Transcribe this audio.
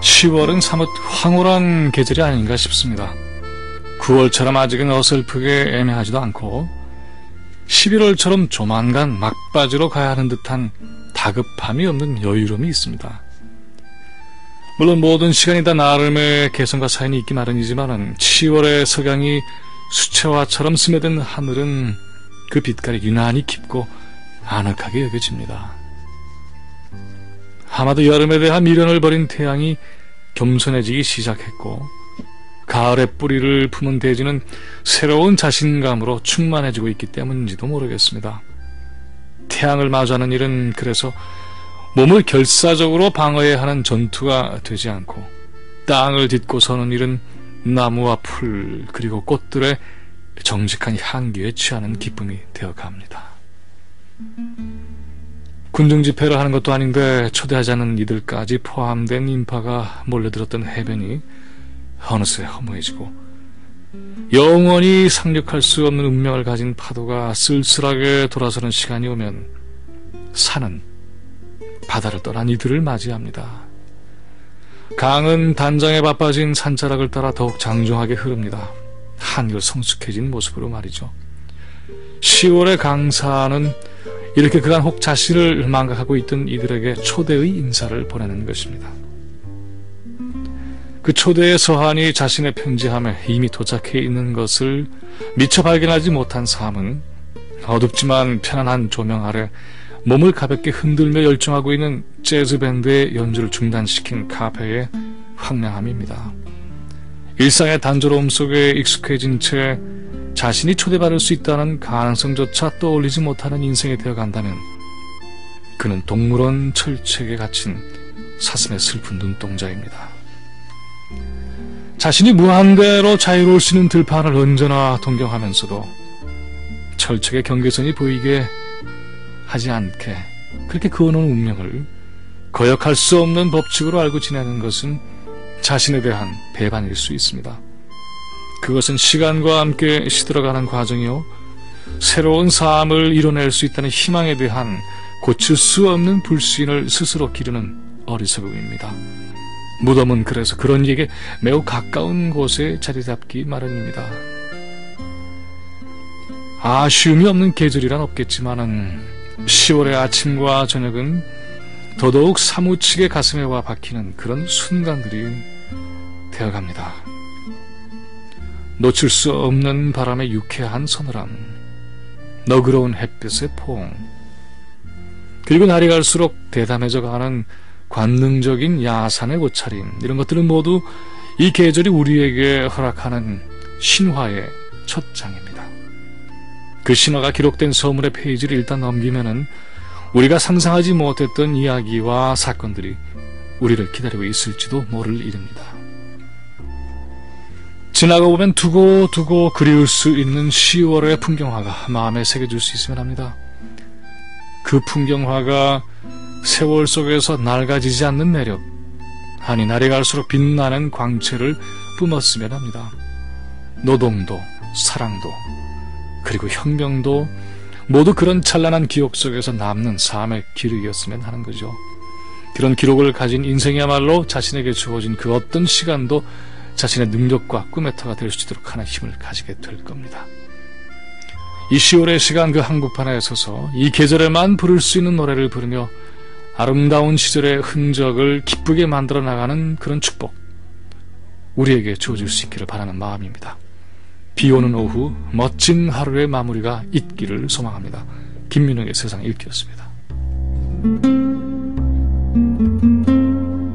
(10월은) 사뭇 황홀한 계절이 아닌가 싶습니다. 9월처럼 아직은 어설프게 애매하지도 않고 11월처럼 조만간 막바지로 가야 하는 듯한 다급함이 없는 여유로움이 있습니다. 물론 모든 시간이 다 나름의 개성과 사연이 있기 마련이지만 10월의 석양이 수채화처럼 스며든 하늘은 그 빛깔이 유난히 깊고 아늑하게 여겨집니다. 아마도 여름에 대한 미련을 버린 태양이 겸손해지기 시작했고 가을의 뿌리를 품은 대지는 새로운 자신감으로 충만해지고 있기 때문인지도 모르겠습니다. 태양을 마주하는 일은 그래서 몸을 결사적으로 방어해야 하는 전투가 되지 않고 땅을 딛고 서는 일은 나무와 풀 그리고 꽃들의 정직한 향기에 취하는 기쁨이 되어갑니다. 군중 집회를 하는 것도 아닌데 초대하지 않은 이들까지 포함된 인파가 몰려들었던 해변이 어느새 허무해지고 영원히 상륙할 수 없는 운명을 가진 파도가 쓸쓸하게 돌아서는 시간이 오면 산은 바다를 떠난 이들을 맞이합니다. 강은 단장에 바빠진 산자락을 따라 더욱 장중하게 흐릅니다. 한결 성숙해진 모습으로 말이죠. 10월의 강사는 이렇게 그간 혹 자신을 망각하고 있던 이들에게 초대의 인사를 보내는 것입니다. 그 초대의 서한이 자신의 편지함에 이미 도착해 있는 것을 미처 발견하지 못한 삶은 어둡지만 편안한 조명 아래 몸을 가볍게 흔들며 열정하고 있는 재즈밴드의 연주를 중단시킨 카페의 황량함입니다. 일상의 단조로움 속에 익숙해진 채 자신이 초대받을 수 있다는 가능성조차 떠올리지 못하는 인생이 되어간다면 그는 동물원 철책에 갇힌 사슴의 슬픈 눈동자입니다. 자신이 무한대로 자유로울 수 있는 들판을 언제나 동경하면서도 철책의 경계선이 보이게 하지 않게 그렇게 그어놓은 운명을 거역할 수 없는 법칙으로 알고 지내는 것은 자신에 대한 배반일 수 있습니다. 그것은 시간과 함께 시들어가는 과정이요. 새로운 삶을 이뤄낼 수 있다는 희망에 대한 고칠 수 없는 불신을 스스로 기르는 어리석음입니다. 무덤은 그래서 그런 이에게 매우 가까운 곳에 자리 잡기 마련입니다. 아쉬움이 없는 계절이란 없겠지만은 10월의 아침과 저녁은 더더욱 사무치게 가슴에 와 박히는 그런 순간들이 되어갑니다. 놓칠 수 없는 바람의 유쾌한 서늘함, 너그러운 햇빛의 포옹, 그리고 날이 갈수록 대담해져 가는 관능적인 야산의 옷차림 이런 것들은 모두 이 계절이 우리에게 허락하는 신화의 첫 장입니다. 그 신화가 기록된 서물의 페이지를 일단 넘기면은 우리가 상상하지 못했던 이야기와 사건들이 우리를 기다리고 있을지도 모를 일입니다. 지나가 보면 두고두고 그리울 수 있는 10월의 풍경화가 마음에 새겨질 수 있으면 합니다. 그 풍경화가 세월 속에서 낡아지지 않는 매력, 아니 날이 갈수록 빛나는 광채를 뿜었으면 합니다. 노동도, 사랑도, 그리고 혁명도 모두 그런 찬란한 기억 속에서 남는 삶의 기록이었으면 하는 거죠. 그런 기록을 가진 인생이야말로 자신에게 주어진 그 어떤 시간도 자신의 능력과 꿈의 터가 될 수 있도록 하는 힘을 가지게 될 겁니다. 이 10월의 시간 그 한국판에 서서 이 계절에만 부를 수 있는 노래를 부르며 아름다운 시절의 흔적을 기쁘게 만들어 나가는 그런 축복 우리에게 주어질 수 있기를 바라는 마음입니다. 비 오는 오후 멋진 하루의 마무리가 있기를 소망합니다. 김민웅의 세상 읽기였습니다.